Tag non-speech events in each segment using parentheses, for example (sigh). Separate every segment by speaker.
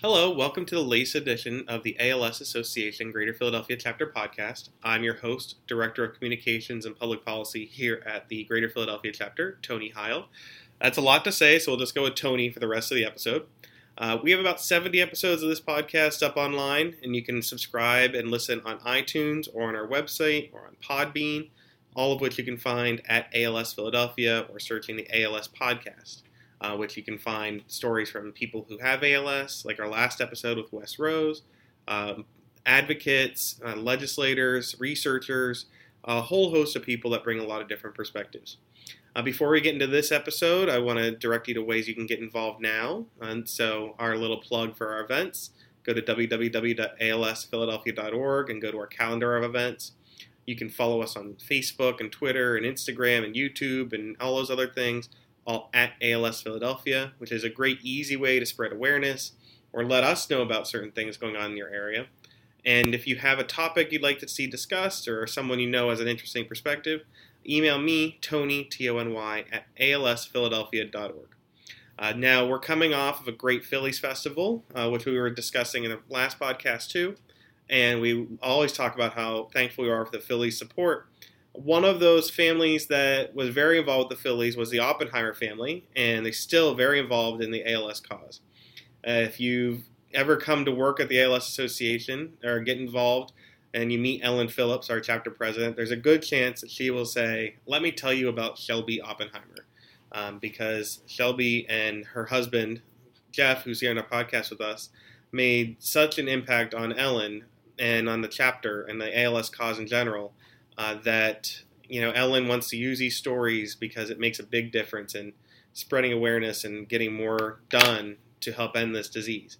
Speaker 1: Hello, welcome to the latest edition of the ALS Association Greater Philadelphia Chapter Podcast. I'm your host, Director of Communications and Public Policy here at the Greater Philadelphia Chapter, Tony Heil. That's a lot to say, so we'll just go with Tony for the rest of the episode. Uh, we have about 70 episodes of this podcast up online, and you can subscribe and listen on iTunes or on our website or on Podbean, all of which you can find at ALS Philadelphia or searching the ALS Podcast uh, which you can find stories from people who have ALS, like our last episode with Wes Rose, um, advocates, uh, legislators, researchers, a whole host of people that bring a lot of different perspectives. Uh, before we get into this episode, I want to direct you to ways you can get involved now. And so, our little plug for our events go to www.alsphiladelphia.org and go to our calendar of events. You can follow us on Facebook and Twitter and Instagram and YouTube and all those other things all at ALS Philadelphia, which is a great, easy way to spread awareness or let us know about certain things going on in your area. And if you have a topic you'd like to see discussed or someone you know has an interesting perspective, email me, Tony, T O N Y, at alsphiladelphia.org. Uh, now, we're coming off of a great Phillies festival, uh, which we were discussing in the last podcast too. And we always talk about how thankful we are for the Phillies' support one of those families that was very involved with the Phillies was the Oppenheimer family, and they're still very involved in the ALS cause. Uh, if you've ever come to work at the ALS Association or get involved and you meet Ellen Phillips, our chapter president, there's a good chance that she will say, Let me tell you about Shelby Oppenheimer. Um, because Shelby and her husband, Jeff, who's here on our podcast with us, made such an impact on Ellen and on the chapter and the ALS cause in general uh, that you know Ellen wants to use these stories because it makes a big difference in spreading awareness and getting more done to help end this disease.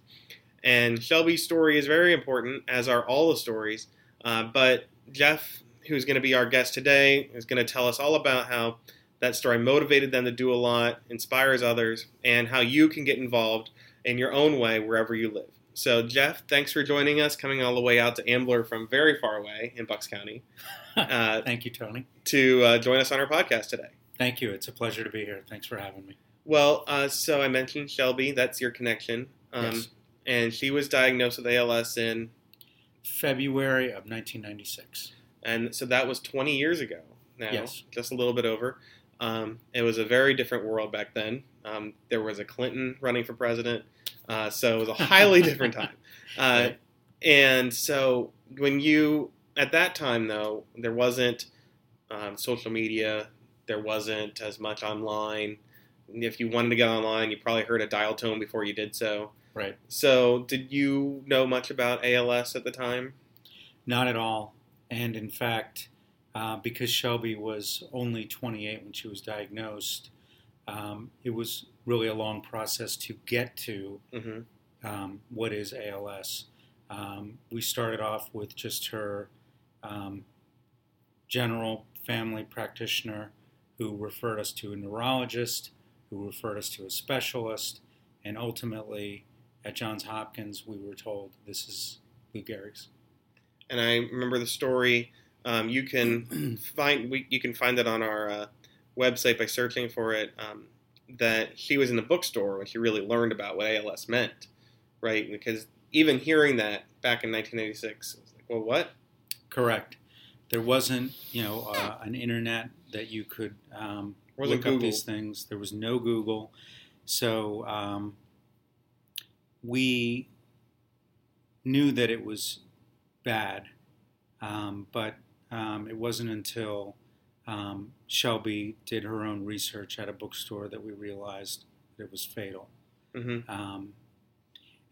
Speaker 1: And Shelby's story is very important, as are all the stories. Uh, but Jeff, who's going to be our guest today, is going to tell us all about how that story motivated them to do a lot, inspires others, and how you can get involved in your own way wherever you live. So, Jeff, thanks for joining us, coming all the way out to Ambler from very far away in Bucks County.
Speaker 2: Uh, (laughs) Thank you, Tony.
Speaker 1: To uh, join us on our podcast today.
Speaker 2: Thank you. It's a pleasure to be here. Thanks for having me.
Speaker 1: Well, uh, so I mentioned Shelby. That's your connection. Um, yes. And she was diagnosed with ALS in
Speaker 2: February of 1996.
Speaker 1: And so that was 20 years ago now.
Speaker 2: Yes.
Speaker 1: Just a little bit over. Um, it was a very different world back then. Um, there was a Clinton running for president. Uh, so it was a highly (laughs) different time. Uh, and so when you at that time, though, there wasn't um, social media. There wasn't as much online. If you wanted to get online, you probably heard a dial tone before you did so.
Speaker 2: Right.
Speaker 1: So, did you know much about ALS at the time?
Speaker 2: Not at all. And in fact, uh, because Shelby was only 28 when she was diagnosed, um, it was really a long process to get to mm-hmm. um, what is ALS. Um, we started off with just her um, general family practitioner who referred us to a neurologist, who referred us to a specialist, and ultimately at Johns Hopkins we were told this is Lou Gehrig's.
Speaker 1: And I remember the story. Um, you can (clears throat) find we, you can find it on our uh, website by searching for it. Um, that she was in the bookstore when she really learned about what ALS meant, right? Because even hearing that back in 1986, I was like, well, what?
Speaker 2: Correct. There wasn't, you know, uh, an internet that you could um, look Google. up these things. There was no Google, so um, we knew that it was bad, um, but um, it wasn't until um, Shelby did her own research at a bookstore that we realized that it was fatal. Mm-hmm. Um,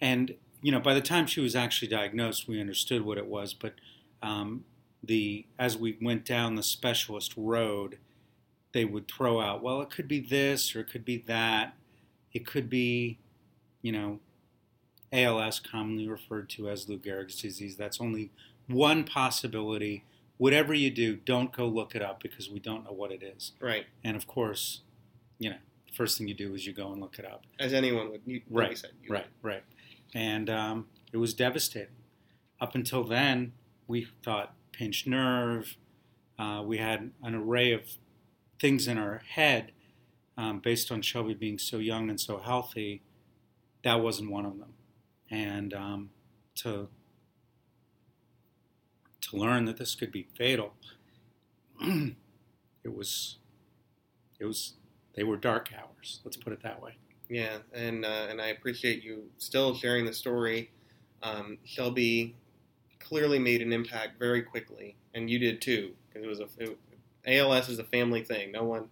Speaker 2: and you know, by the time she was actually diagnosed, we understood what it was, but um, the as we went down the specialist road, they would throw out, well, it could be this or it could be that. It could be, you know, ALS, commonly referred to as Lou Gehrig's disease. That's only one possibility. Whatever you do, don't go look it up because we don't know what it is.
Speaker 1: Right.
Speaker 2: And of course, you know, the first thing you do is you go and look it up.
Speaker 1: As anyone would. You,
Speaker 2: right. Said, right. Right. And um, it was devastating. Up until then, we thought pinched nerve. Uh, we had an array of things in our head um, based on Shelby being so young and so healthy. That wasn't one of them. and um, to to learn that this could be fatal. (clears throat) it was it was they were dark hours. Let's put it that way.
Speaker 1: Yeah, and uh, and I appreciate you still sharing the story. Um, Shelby clearly made an impact very quickly, and you did too, because it was a it, ALS is a family thing. No one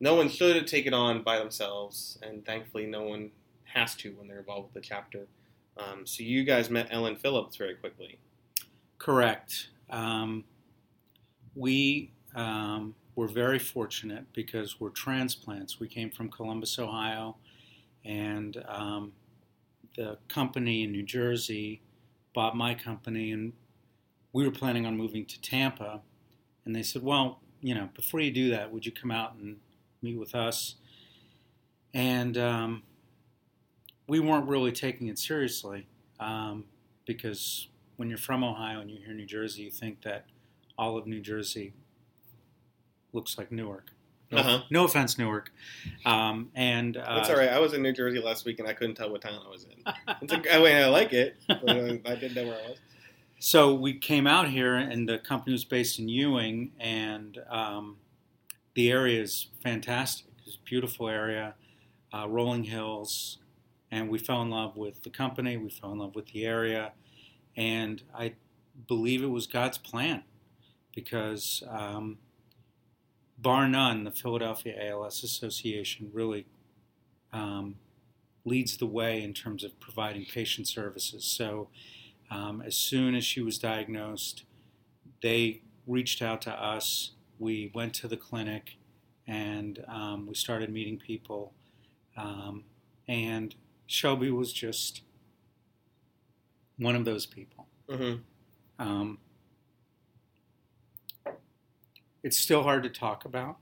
Speaker 1: no one should take it on by themselves, and thankfully, no one has to when they're involved with the chapter. Um, so you guys met Ellen Phillips very quickly.
Speaker 2: Correct. Um, we um, were very fortunate because we're transplants. We came from Columbus, Ohio, and um, the company in New Jersey bought my company, and we were planning on moving to Tampa. And they said, "Well, you know, before you do that, would you come out and meet with us?" And um, we weren't really taking it seriously um, because when you're from Ohio and you hear New Jersey, you think that all of New Jersey looks like Newark. No,
Speaker 1: Uh-huh.
Speaker 2: no offense, Newark. Um, and uh,
Speaker 1: That's all right. I was in New Jersey last week, and I couldn't tell what town I was in. (laughs) It's a, I mean, I like it, but uh, I didn't know where I was.
Speaker 2: So we came out here, and the company was based in Ewing, and um, the area is fantastic. It's a beautiful area, uh, rolling hills, and we fell in love with the company. We fell in love with the area, and I believe it was God's plan because, um, bar none, the Philadelphia ALS Association really um, leads the way in terms of providing patient services. So. Um, as soon as she was diagnosed, they reached out to us. We went to the clinic and um, we started meeting people. Um, and Shelby was just one of those people.
Speaker 1: hmm
Speaker 2: Um, it's still hard to talk about.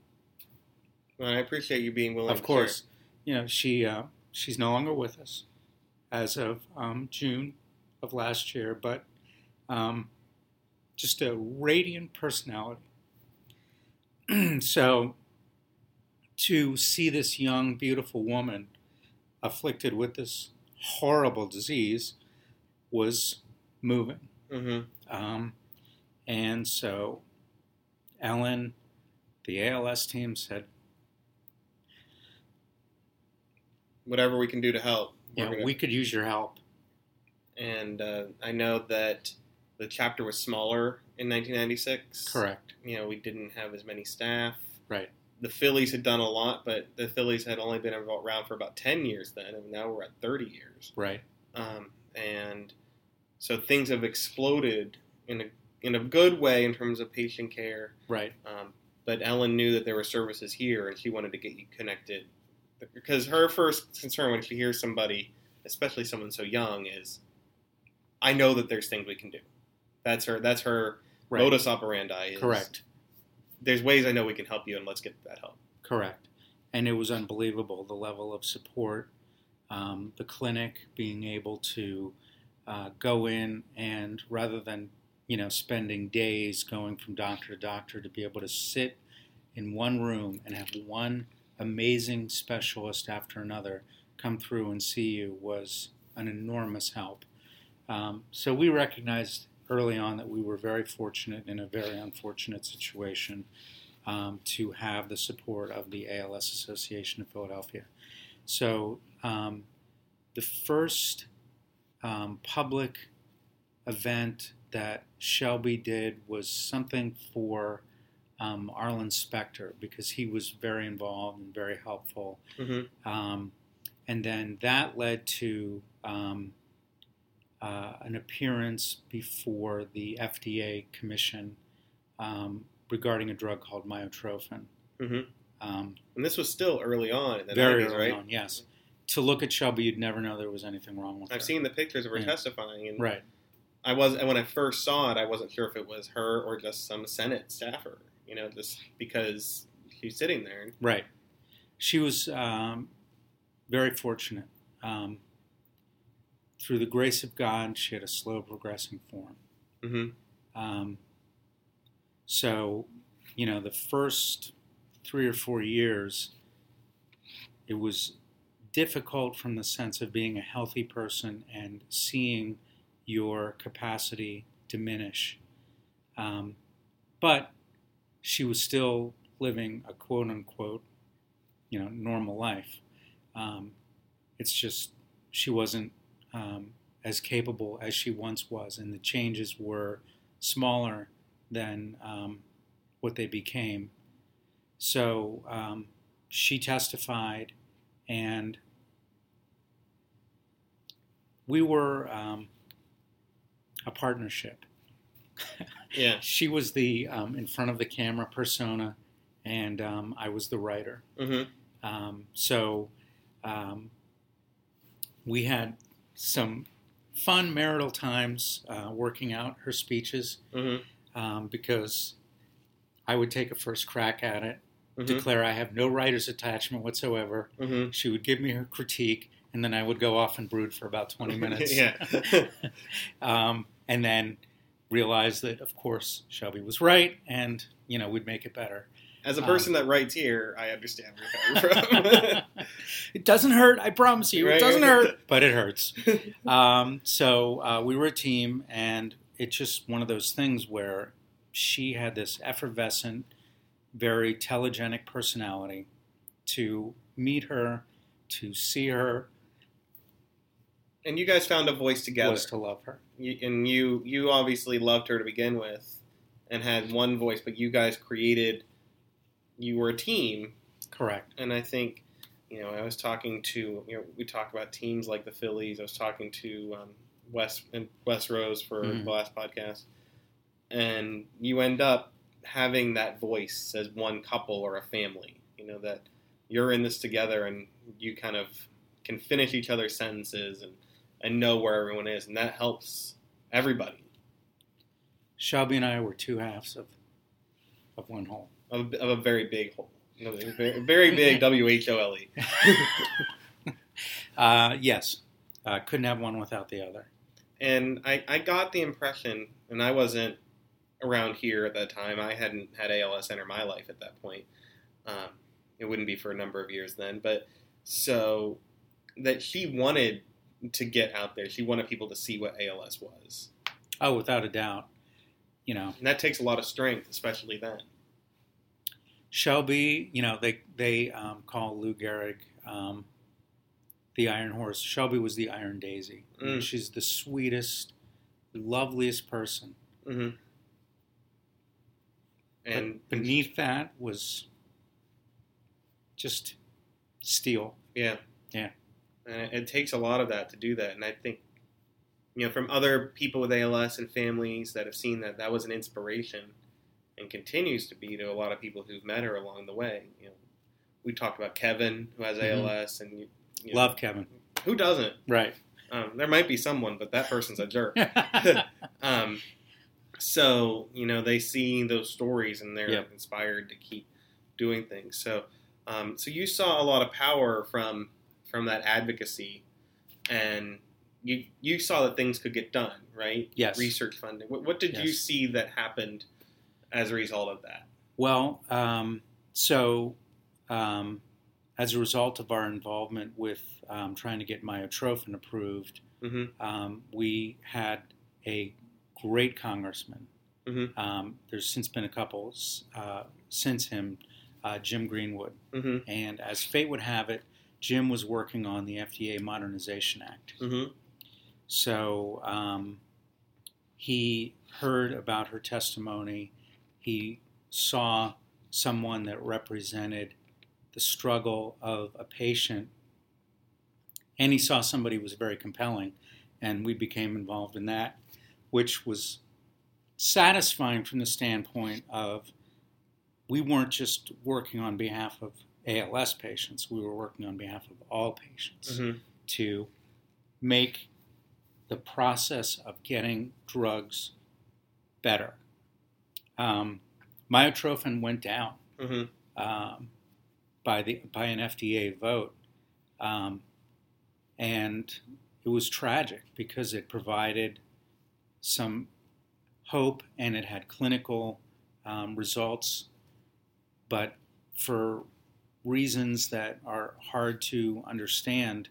Speaker 1: Well, I appreciate you being willing.
Speaker 2: Of course, you know she uh, she's no longer with us as of um, June of last year, but um, just a radiant personality. (clears throat) so to see this young, beautiful woman afflicted with this horrible disease was moving.
Speaker 1: Mhm.
Speaker 2: Um, and so Ellen, the ALS team said,
Speaker 1: Whatever we can do to help.
Speaker 2: "Yeah, we could use your help."
Speaker 1: and uh, I know that the chapter was smaller in 1996.
Speaker 2: Correct.
Speaker 1: You know, we didn't have as many staff.
Speaker 2: Right.
Speaker 1: The Phillies had done a lot, but the Phillies had only been around for about 10 years then, and now we're at 30 years.
Speaker 2: Right.
Speaker 1: Um, and so things have exploded in a in a good way in terms of patient care.
Speaker 2: Right.
Speaker 1: Um, but Ellen knew that there were services here, and she wanted to get you connected because her first concern when she hears somebody, especially someone so young, is, "I know that there's things we can do." That's her. That's her
Speaker 2: Right.
Speaker 1: modus operandi. Is,
Speaker 2: Correct.
Speaker 1: There's ways I know we can help you, and let's get that help.
Speaker 2: Correct. And it was unbelievable the level of support, um, the clinic being able to uh, go in and rather than you know spending days going from doctor to doctor to be able to sit in one room and have one amazing specialist after another come through and see you was an enormous help. Um, so we recognized early on that we were very fortunate in a very unfortunate situation um, to have the support of the ALS Association of Philadelphia. So um, the first um, public event that Shelby did was something for um, Arlen Specter because he was very involved and very helpful.
Speaker 1: Mm-hmm.
Speaker 2: Um, and then that led to um, uh, an appearance before the FDA commission um, regarding a drug called myotrophin.
Speaker 1: Mhm.
Speaker 2: Um,
Speaker 1: And this was still early on in the
Speaker 2: very
Speaker 1: 90s,
Speaker 2: early
Speaker 1: right?
Speaker 2: on, yes. To look at Shelby, you'd never know there was anything wrong with her.
Speaker 1: I've seen the pictures of her
Speaker 2: Yeah.
Speaker 1: testifying, and
Speaker 2: Right,
Speaker 1: I was and when I first saw it, I wasn't sure if it was her or just some Senate staffer. You know, just because she's sitting there.
Speaker 2: right. She was um, very fortunate. Um, through the grace of God, she had a slow progressing form.
Speaker 1: Mm-hmm.
Speaker 2: Um, so, you know, the first three or four years, it was difficult from the sense of being a healthy person and seeing your capacity diminish. Um, but she was still living a quote unquote, you know, normal life. Um, it's just she wasn't um, as capable as she once was, and the changes were smaller than um, what they became. So um, she testified, and we were um, a partnership. (laughs)
Speaker 1: Yeah.
Speaker 2: she was the um, in front of the camera persona, and um, I was the writer.
Speaker 1: Mm-hmm.
Speaker 2: Um, so um, we had some fun marital times uh, working out her speeches
Speaker 1: Mm-hmm.
Speaker 2: um, because I would take a first crack at it,
Speaker 1: Mm-hmm.
Speaker 2: declare I have no writer's attachment whatsoever.
Speaker 1: Mm-hmm.
Speaker 2: She would give me her critique, and then I would go off and brood for about 20 (laughs) minutes.
Speaker 1: yeah. (laughs)
Speaker 2: um, and then realize that, of course, Shelby was right, and you know we'd make it better.
Speaker 1: As a
Speaker 2: Um,
Speaker 1: person that writes here, I understand where you're coming (laughs) from.
Speaker 2: it doesn't hurt, I promise you.
Speaker 1: Right.
Speaker 2: It doesn't hurt, (laughs) but it hurts. Um, so uh, we were a team, and it's just one of those things where she had this effervescent, very telegenic personality. To meet her, to see her,
Speaker 1: and you guys found a voice together.
Speaker 2: was to love her.
Speaker 1: And you you obviously loved her to begin with and had one voice but you guys created you were a team
Speaker 2: Correct.
Speaker 1: and i think you know i was talking to you know we talked about teams like the phillies i was talking to um, wes and wes rose for
Speaker 2: Mhm.
Speaker 1: the last podcast and you end up having that voice as one couple or a family you know that you're in this together and you kind of can finish each other's sentences and and know where everyone is and that helps everybody
Speaker 2: Shelby and I were two halves of of one whole.
Speaker 1: of, of a very big hole. You very, very big (laughs) W H O L E. (laughs)
Speaker 2: Uh, yes, uh, couldn't have one without the other.
Speaker 1: And I, I got the impression, and I wasn't around here at that time. I hadn't had ALS enter my life at that point. Um, it wouldn't be for a number of years then, but so that she wanted to get out there. She wanted people to see what ALS was,
Speaker 2: Oh, without a doubt. You know,
Speaker 1: and that takes a lot of strength, especially then.
Speaker 2: Shelby, you know, they they um, call Lou Gehrig um, the Iron Horse. Shelby was the Iron Daisy.
Speaker 1: Mm.
Speaker 2: She's the sweetest, loveliest person.
Speaker 1: hmm
Speaker 2: But
Speaker 1: And
Speaker 2: beneath that was just steel.
Speaker 1: Yeah.
Speaker 2: Yeah.
Speaker 1: And it, takes a lot of that to do that. And I think, you know, from other people with ALS and families that have seen that, that was an inspiration and continues to be to a lot of people who've met her along the way. You know, we talked about Kevin who has
Speaker 2: Mhm.
Speaker 1: ALS, and you, you know,
Speaker 2: Love Kevin.
Speaker 1: who doesn't?
Speaker 2: Right.
Speaker 1: Um, there might be someone, but that person's a jerk. (laughs) Um, so you know they see those stories and they're
Speaker 2: Yep.
Speaker 1: inspired to keep doing things. So um, so you saw a lot of power from from that advocacy, and you you saw that things could get done, right?
Speaker 2: Yes.
Speaker 1: Research funding. What, what did you see that happened as a result of that?
Speaker 2: Well, um, so um, as a result of our involvement with um, trying to get myotrophin approved,
Speaker 1: hmm
Speaker 2: um, we had a great congressman.
Speaker 1: Mhm.
Speaker 2: Um, there's since been a couple uh, since him, uh, Jim Greenwood.
Speaker 1: hmm
Speaker 2: And as fate would have it, Jim was working on the FDA Modernization Act.
Speaker 1: hmm
Speaker 2: So um, he heard about her testimony. He saw someone that represented the struggle of a patient, and he saw somebody who was very compelling, and we became involved in that, which was satisfying from the standpoint of we weren't just working on behalf of ALS patients, we were working on behalf of all patients
Speaker 1: hmm
Speaker 2: to make the process of getting drugs better. Um, myotrophin went down
Speaker 1: hmm
Speaker 2: um, by the by an FDA vote, um, and it was tragic because it provided some hope and it had clinical um, results, but for reasons that are hard to understand,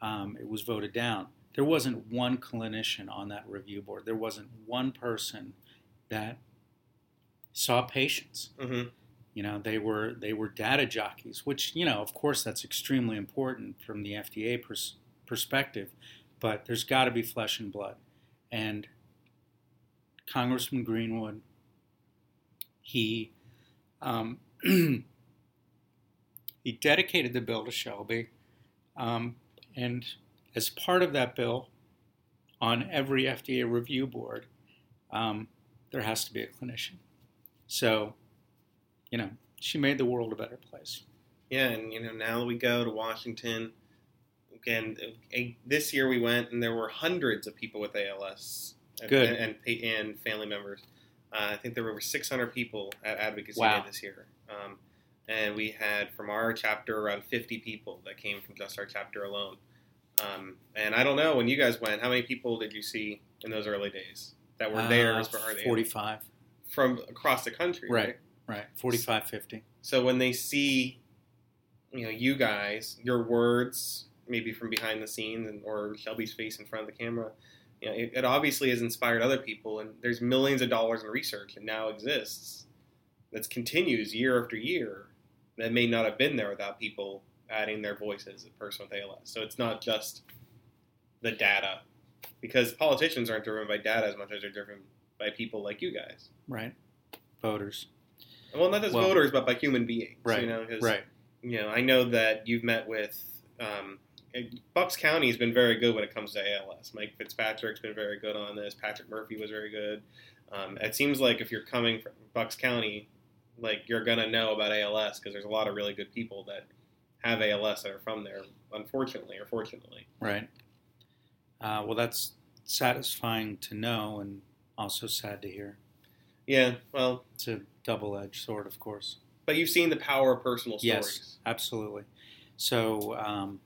Speaker 2: um, it was voted down. There wasn't one clinician on that review board. There wasn't one person that saw patients.
Speaker 1: Mm-hmm.
Speaker 2: You know, they were they were data jockeys, which you know, of course, that's extremely important from the FDA pers- perspective. But there's got to be flesh and blood, and Congressman Greenwood, he um, (clears throat) he dedicated the bill to Shelby, um, and as part of that bill, on every FDA review board, um, there has to be a clinician. So, you know, she made the world a better place.
Speaker 1: Yeah, and you know now we go to Washington. Again, this year we went and there were hundreds of people with ALS.
Speaker 2: Good.
Speaker 1: And and, and family members. Uh, I think there were over 600 people at Advocacy
Speaker 2: Wow.
Speaker 1: Day this year. Um, and we had from our chapter around 50 people that came from just our chapter alone. Um, and I don't know when you guys went, how many people did you see in those early days that were there
Speaker 2: Uh,
Speaker 1: as part of the-
Speaker 2: 45.
Speaker 1: from across the country?
Speaker 2: Right. Right. 45, 50.
Speaker 1: So when they see, you know, you guys, your words, maybe from behind the scenes, and or Shelby's face in front of the camera, you know, it, it obviously has inspired other people. And there's millions of dollars in research that now exists that continues year after year that may not have been there without people adding their voices, a person with ALS. So it's not just the data, because politicians aren't driven by data as much as they're driven by people like you guys.
Speaker 2: Right. Voters.
Speaker 1: Well, not just
Speaker 2: Well-
Speaker 1: voters, but by human beings.
Speaker 2: Right.
Speaker 1: You know,
Speaker 2: Right.
Speaker 1: you know, I know that you've met with um, Bucks County has been very good when it comes to ALS. Mike Fitzpatrick's been very good on this. Patrick Murphy was very good. Um, it seems like if you're coming from Bucks County, like you're gonna know about ALS because there's a lot of really good people that have ALS that are from there. Unfortunately, or fortunately.
Speaker 2: Right. Uh, well, that's satisfying to know and also sad to hear.
Speaker 1: Yeah. Well,
Speaker 2: It's a double edged sword, of course.
Speaker 1: but you've seen the power of personal
Speaker 2: Yes.
Speaker 1: stories.
Speaker 2: Absolutely. So, um,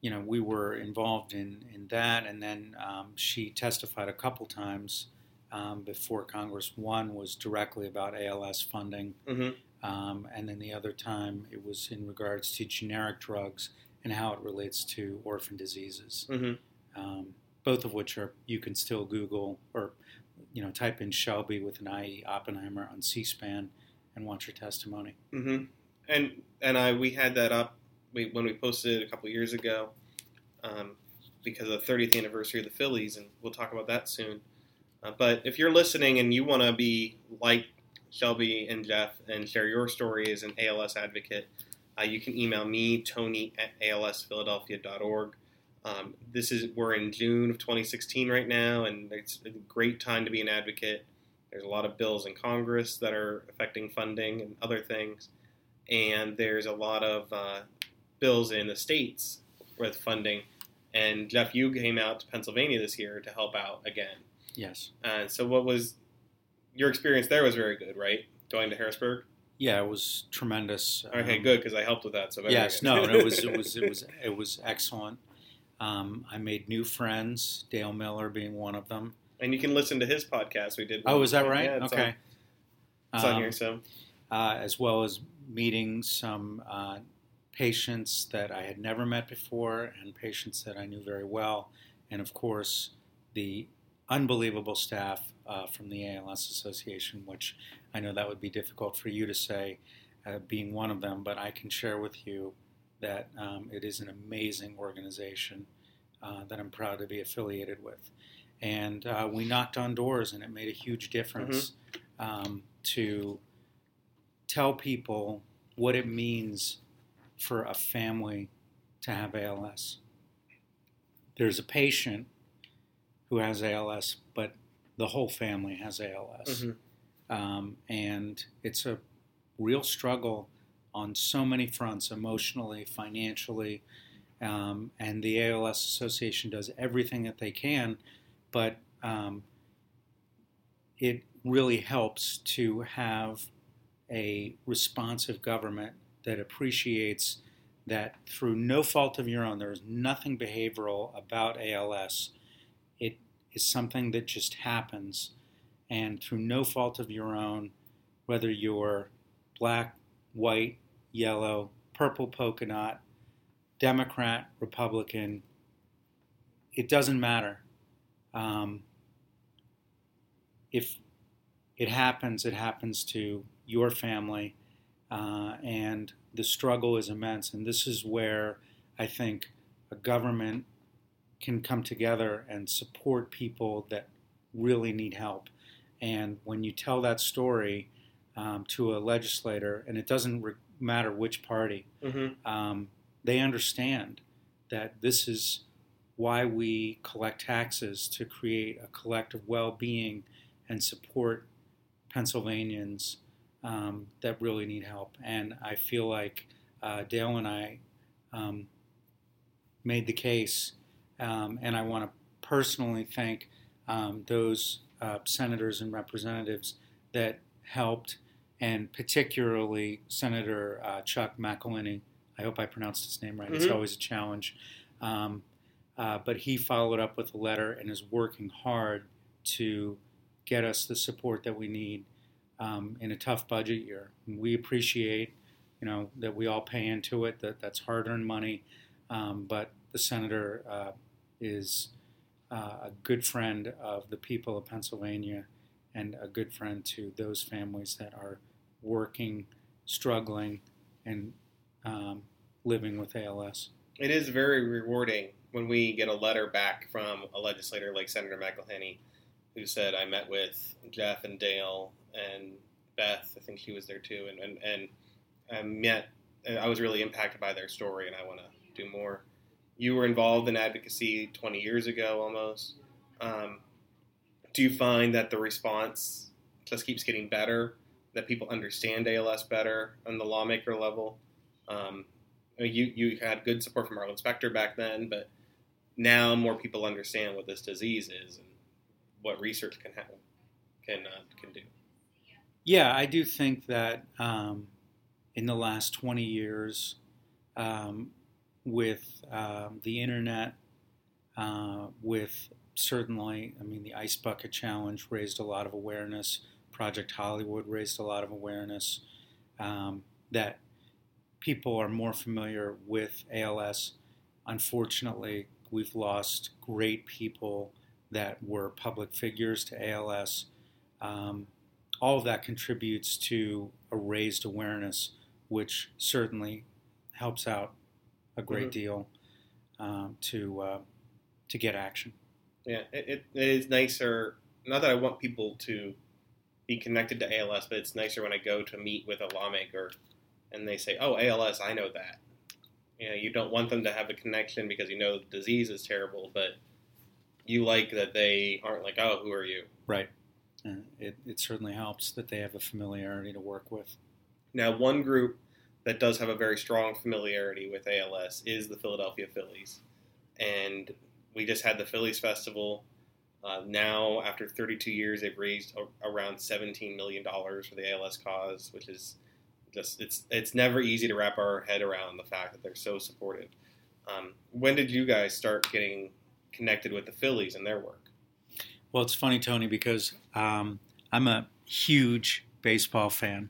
Speaker 2: you know, we were involved in, in that, and then um, she testified a couple times um, before Congress. One was directly about ALS funding,
Speaker 1: hmm
Speaker 2: um, and then the other time it was in regards to generic drugs and how it relates to orphan diseases.
Speaker 1: hmm
Speaker 2: Um, both of which are you can still Google or you know type in Shelby with an IE Oppenheimer on C-SPAN and watch her testimony.
Speaker 1: hmm And and I we had that up we, when we posted it a couple years ago um, because of the 30th anniversary of the Phillies, and we'll talk about that soon. Uh, but if you're listening and you want to be like Shelby and Jeff and share your story as an ALS advocate, uh, you can email me Tony at alsphiladelphia.org. Um, this is we're in June of 2016 right now, and it's a great time to be an advocate. There's a lot of bills in Congress that are affecting funding and other things, and there's a lot of uh, bills in the states with funding. And Jeff, you came out to Pennsylvania this year to help out again.
Speaker 2: Yes.
Speaker 1: Uh, so, what was your experience there? Was very good, right? Going to Harrisburg.
Speaker 2: Yeah, it was tremendous.
Speaker 1: Okay,
Speaker 2: Um,
Speaker 1: good because I helped with that. So
Speaker 2: Yes, (laughs) no, no, it was it was it was it was excellent. Um, I made new friends, Dale Miller being one of them.
Speaker 1: and you can listen to his podcast. We did.
Speaker 2: Oh, is that right?
Speaker 1: Yeah, it's
Speaker 2: okay.
Speaker 1: On, it's on
Speaker 2: Um,
Speaker 1: here. So
Speaker 2: uh, as well as meeting some uh, patients that I had never met before and patients that I knew very well, and of course the unbelievable staff uh, from the ALS Association, which I know that would be difficult for you to say, uh, being one of them, but I can share with you that um, it is an amazing organization uh, that I'm proud to be affiliated with. And uh, we knocked on doors, and it made a huge difference um, to tell people what it means for a family to have ALS. There's a patient who has ALS, but the whole family has ALS.
Speaker 1: mhm.
Speaker 2: Um, and it's a real struggle on so many fronts emotionally, financially. Um, and the ALS Association does everything that they can, but um, it really helps to have a responsive government that appreciates that through no fault of your own, there is nothing behavioral about ALS. Is something that just happens, and through no fault of your own, whether you're black, white, yellow, purple polka dot, Democrat, Republican. It doesn't matter. Um, if it happens, it happens to your family, uh, and the struggle is immense. And this is where I think a government can come together and support people that really need help. And when you tell that story um, to a legislator, and it doesn't re- matter which party,
Speaker 1: Mm-hmm.
Speaker 2: um, they understand that this is why we collect taxes to create a collective well-being and support Pennsylvanians um, that really need help. And I feel like uh, Dale and I um, made the case, um, and I want to personally thank um, those uh, senators and representatives that helped, and particularly Senator uh, Chuck McIlhinney. I hope I pronounced his name right. It's
Speaker 1: Mhm.
Speaker 2: always a challenge. Um, uh, but he followed up with a letter and is working hard to get us the support that we need um, in a tough budget year. We appreciate, you know, that we all pay into it. That that's hard-earned money, um, but the senator uh, is uh, a good friend of the people of Pennsylvania and a good friend to those families that are working, struggling, and um, living with ALS.
Speaker 1: It is very rewarding when we get a letter back from a legislator like Senator McIlhinney, who said, "I met with Jeff and Dale and Beth. I think she was there too, and and, and I met. I was really impacted by their story, and I want to do more." You were involved in advocacy 20 years ago, almost. Um, do you find that the response just keeps getting better? That people understand ALS better on the lawmaker level? Um, you you had good support from Arlen Specter back then, but now more people understand what this disease is and what research can have, can uh, can do.
Speaker 2: Yeah, I do think that um, in the last 20 years, um, with um, the internet, uh, with certainly, I mean, the Ice Bucket Challenge raised a lot of awareness. Project Hollywood raised a lot of awareness um, that people are more familiar with ALS. Unfortunately, we've lost great people that were public figures to ALS. Um, all of that contributes to a raised awareness, which certainly helps out a great
Speaker 1: Mhm.
Speaker 2: deal um, to uh, to get action.
Speaker 1: Yeah, it, it, it is nicer. Not that I want people to be connected to ALS, but it's nicer when I go to meet with a lawmaker and they say, "Oh, ALS, I know that." You know, you don't want them to have a connection because you know the disease is terrible, but you like that they aren't like, "Oh, who are you?"
Speaker 2: Right. Uh, it, it certainly helps that they have a familiarity to work with.
Speaker 1: Now, one group that does have a very strong familiarity with ALS is the Philadelphia Phillies. And we just had the Phillies Festival. Uh, now, after 32 years, they've raised a- around $17 million for the ALS cause, which is just, it's, it's never easy to wrap our head around the fact that they're so supportive. Um, when did you guys start getting connected with the Phillies and their work?
Speaker 2: Well, it's funny, Tony, because um, I'm a huge baseball fan.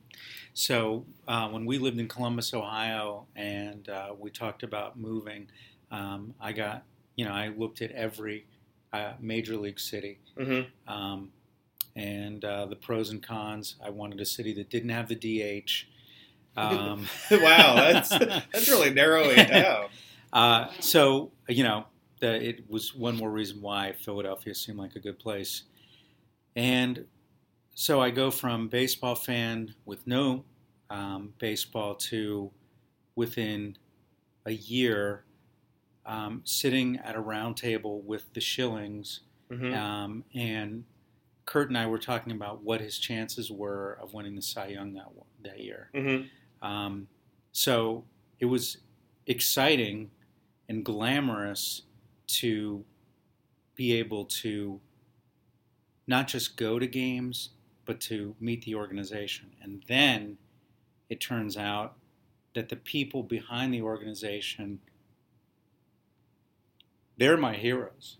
Speaker 2: So uh, when we lived in Columbus, Ohio, and uh, we talked about moving, um, I got, you know, I looked at every uh, major league city
Speaker 1: Mm-hmm.
Speaker 2: um, and uh, the pros and cons. I wanted a city that didn't have the DH. Um, (laughs)
Speaker 1: wow, that's, (laughs) that's really narrowing it down. (laughs)
Speaker 2: Uh, so you know, that it was one more reason why Philadelphia seemed like a good place. And so I go from baseball fan with no um, baseball to within a year um, sitting at a round table with the Schillings,
Speaker 1: Mhm.
Speaker 2: um, and Curt and I were talking about what his chances were of winning the Cy Young that that year.
Speaker 1: Mhm.
Speaker 2: Um, so it was exciting and glamorous to be able to not just go to games, but to meet the organization. And then it turns out that the people behind the organization, they're my heroes.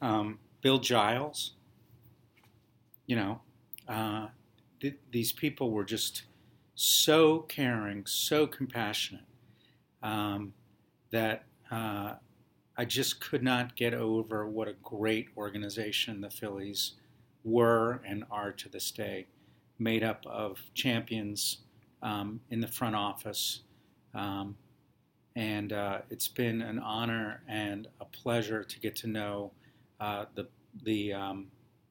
Speaker 2: Um, Bill Giles, you know, uh, th- these people were just so caring, so compassionate um, that uh, I just could not get over what a great organization the Phillies were and are to this day, made up of champions um, in the front office. Um, and uh, it's been an honor and a pleasure to get to know uh, the the um,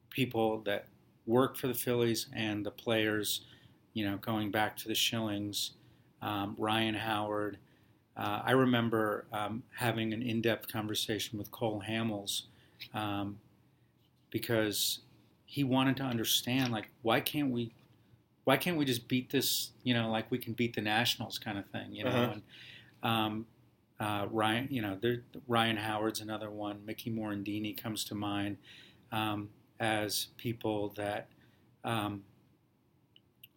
Speaker 2: people that work for the Phillies and the players. You know, going back to the Schillings, um, Ryan Howard. Uh, I remember um, having an in-depth conversation with Cole Hamels um, because he wanted to understand, like, why can't we, why can't we just beat this, you know, like we can beat the Nationals kind of thing, you know?
Speaker 1: Uh-huh.
Speaker 2: And, um, uh, Ryan, you know, there, Ryan Howard's another one. Mickey Morandini comes to mind um, as people that um,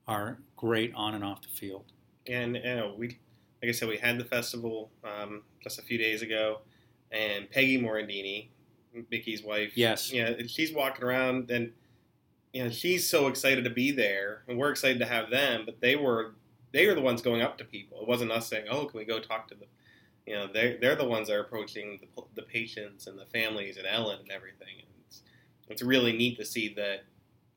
Speaker 2: are great on and off the field.
Speaker 1: And you know, we, like I said, we had the festival um, just a few days ago, and Peggy Morandini, Mickey's wife,
Speaker 2: Yes.
Speaker 1: yeah, she's walking around and you know she's so excited to be there, and we're excited to have them. But they were they were the ones going up to people. It wasn't us saying, "Oh, can we go talk to them?" You know, they they're the ones that are approaching the, the patients and the families and Ellen and everything. And it's it's really neat to see that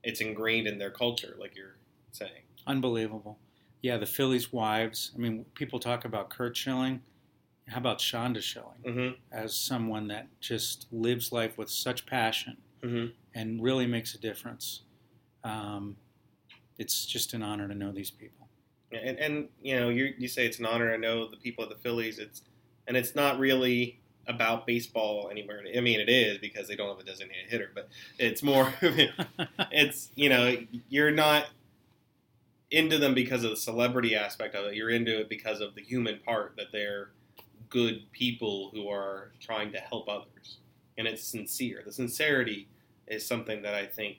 Speaker 1: it's ingrained in their culture, like you're saying.
Speaker 2: Unbelievable. Yeah, the Phillies' wives. I mean, people talk about Curt Schilling. How about Shonda Schilling
Speaker 1: hmm
Speaker 2: as someone that just lives life with such passion
Speaker 1: hmm
Speaker 2: and really makes a difference? Um, it's just an honor to know these people.
Speaker 1: And, and you know, you you say it's an honor to know the people at the Phillies. It's and it's not really about baseball anywhere. I mean, it is because they don't have a designated hitter, but it's more. (laughs) it's you know, you're not into them because of the celebrity aspect of it. You're into it because of the human part that they're good people who are trying to help others, and it's sincere. The sincerity is something that I think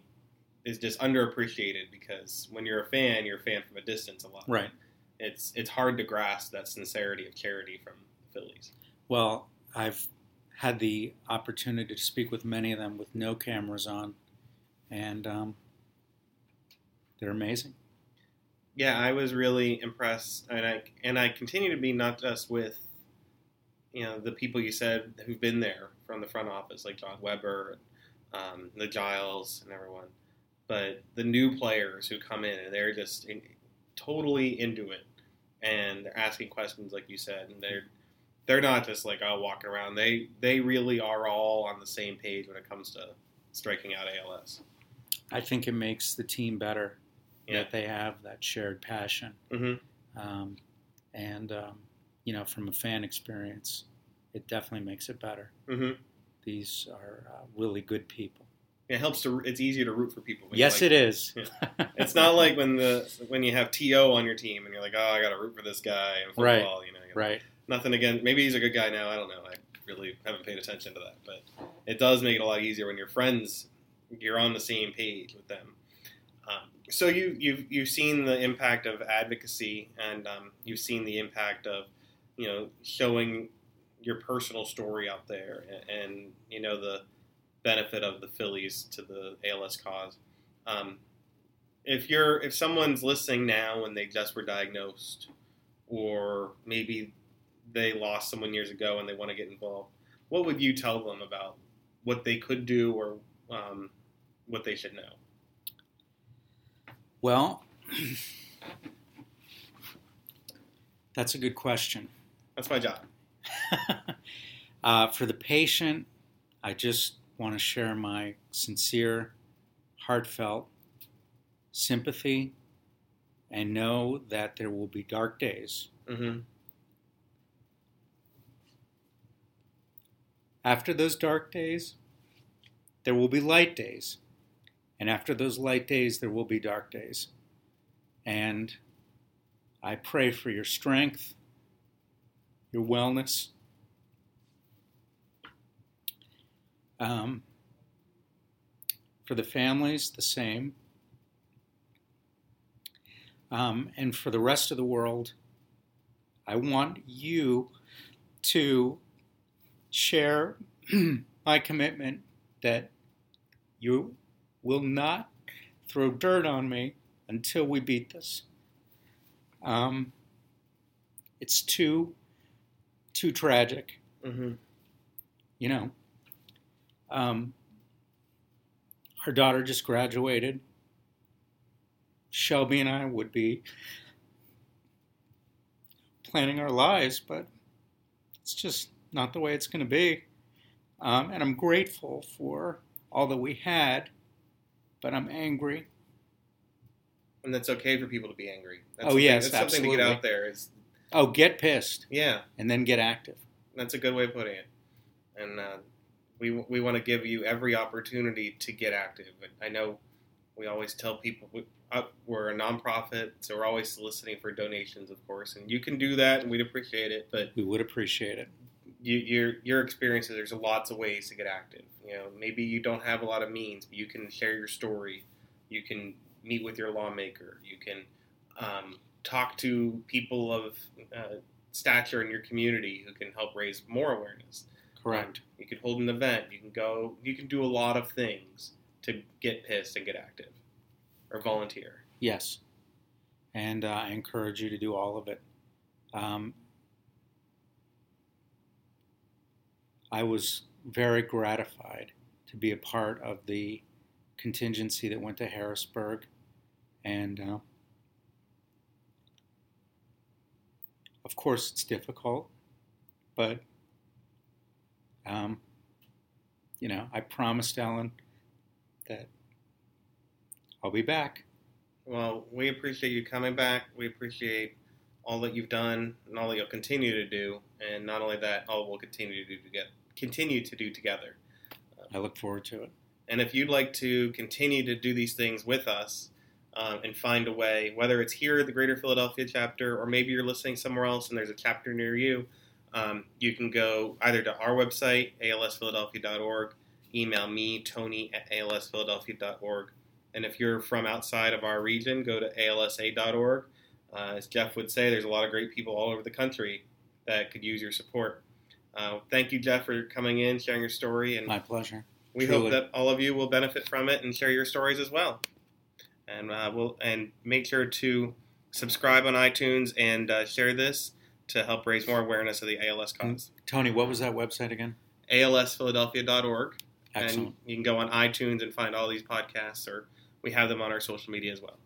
Speaker 1: is just underappreciated because when you're a fan, you're a fan from a distance a lot
Speaker 2: right.
Speaker 1: it's it's hard to grasp that sincerity of charity from the Phillies.
Speaker 2: Well, I've had the opportunity to speak with many of them with no cameras on, and um, they're amazing.
Speaker 1: Yeah, I was really impressed, and I and I continue to be not just with you know the people you said who've been there from the front office, like John Weber, um, the Giles, and everyone, but the new players who come in and they're just in, totally into it, and they're asking questions like you said, and they're they're not just like oh walking around. They they really are all on the same page when it comes to striking out ALS.
Speaker 2: I think it makes the team better
Speaker 1: Yeah.
Speaker 2: that they have that shared passion.
Speaker 1: hmm
Speaker 2: Um, and, um, you know, from a fan experience, it definitely makes it better.
Speaker 1: hmm
Speaker 2: These are uh, really good people.
Speaker 1: It helps to. It's easier to root for people.
Speaker 2: Yes,
Speaker 1: like
Speaker 2: it is. (laughs)
Speaker 1: It's not like when the when you have To on your team and you're like, oh, I got to root for this guy in
Speaker 2: Right.
Speaker 1: You know, you
Speaker 2: right.
Speaker 1: nothing again. Maybe he's a good guy now. I don't know. I really haven't paid attention to that, but it does make it a lot easier when you're friends. You're on the same page with them. Um, so you you've you've seen the impact of advocacy, and um, you've seen the impact of you know showing your personal story out there, and, and you know the benefit of the Phillies to the ALS cause. Um, if you're if someone's listening now and they just were diagnosed, or maybe they lost someone years ago and they want to get involved, what would you tell them about what they could do or um, what they should know?
Speaker 2: Well, (clears throat) that's a good question.
Speaker 1: That's my job. (laughs)
Speaker 2: uh, for the patient, I just want to share my sincere, heartfelt sympathy and know that there will be dark days.
Speaker 1: hmm
Speaker 2: After those dark days, there will be light days. And after those light days, there will be dark days. And I pray for your strength, your wellness. Um, for the families, the same. Um, and for the rest of the world, I want you to share (clears throat) my commitment that you will not throw dirt on me until we beat this. Um, it's too too tragic,
Speaker 1: hmm
Speaker 2: you know. Um, our daughter just graduated. Shelby and I would be planning our lives, but it's just not the way it's going to be. Um, and I'm grateful for all that we had, but I'm angry.
Speaker 1: And that's okay for people to be angry. That's
Speaker 2: Oh, yes,
Speaker 1: that's something to get out there. Is
Speaker 2: Oh, get pissed
Speaker 1: yeah,
Speaker 2: and then get active.
Speaker 1: that's a good way of putting it. And uh, we we want to give you every opportunity to get active. I know we always tell people we, uh, we're a nonprofit, so we're always soliciting for donations, of course, and you can do that, and we'd appreciate it. But
Speaker 2: We would appreciate it.
Speaker 1: you, your your experiences, there's lots of ways to get active. You know, maybe you don't have a lot of means, but you can share your story. You can meet with your lawmaker. You can um, talk to people of uh, stature in your community who can help raise more awareness.
Speaker 2: Correct.
Speaker 1: You can hold an event. You can go. You can do a lot of things to get pissed and get active, or volunteer.
Speaker 2: Yes. And uh, I encourage you to do all of it. Um, I was very gratified to be a part of the contingency that went to Harrisburg. And uh, of course, it's difficult, but um, you know, I promised Ellen that I'll be back.
Speaker 1: Well, we appreciate you coming back. We appreciate all that you've done and all that you'll continue to do, and not only that, all we'll continue to do together. Continue to do together.
Speaker 2: I look forward to it.
Speaker 1: And if you'd like to continue to do these things with us um, and find a way, whether it's here at the Greater Philadelphia chapter or maybe you're listening somewhere else and there's a chapter near you, um, you can go either to our website, alsphiladelphia.org, email me, Tony at alsphiladelphia.org. And if you're from outside of our region, go to alsa.org. Uh, as Jeff would say, there's a lot of great people all over the country that could use your support. Uh, thank you, Jeff, for coming in, sharing your story, and
Speaker 2: My pleasure.
Speaker 1: we
Speaker 2: Truly.
Speaker 1: hope that all of you will benefit from it and share your stories as well. And uh, we'll and make sure to subscribe on iTunes and uh, share this to help raise more awareness of the ALS mm. cause.
Speaker 2: Tony, what was that website again?
Speaker 1: ALSPhiladelphia.org, and
Speaker 2: Excellent.
Speaker 1: you can go on iTunes and find all these podcasts, or we have them on our social media as well.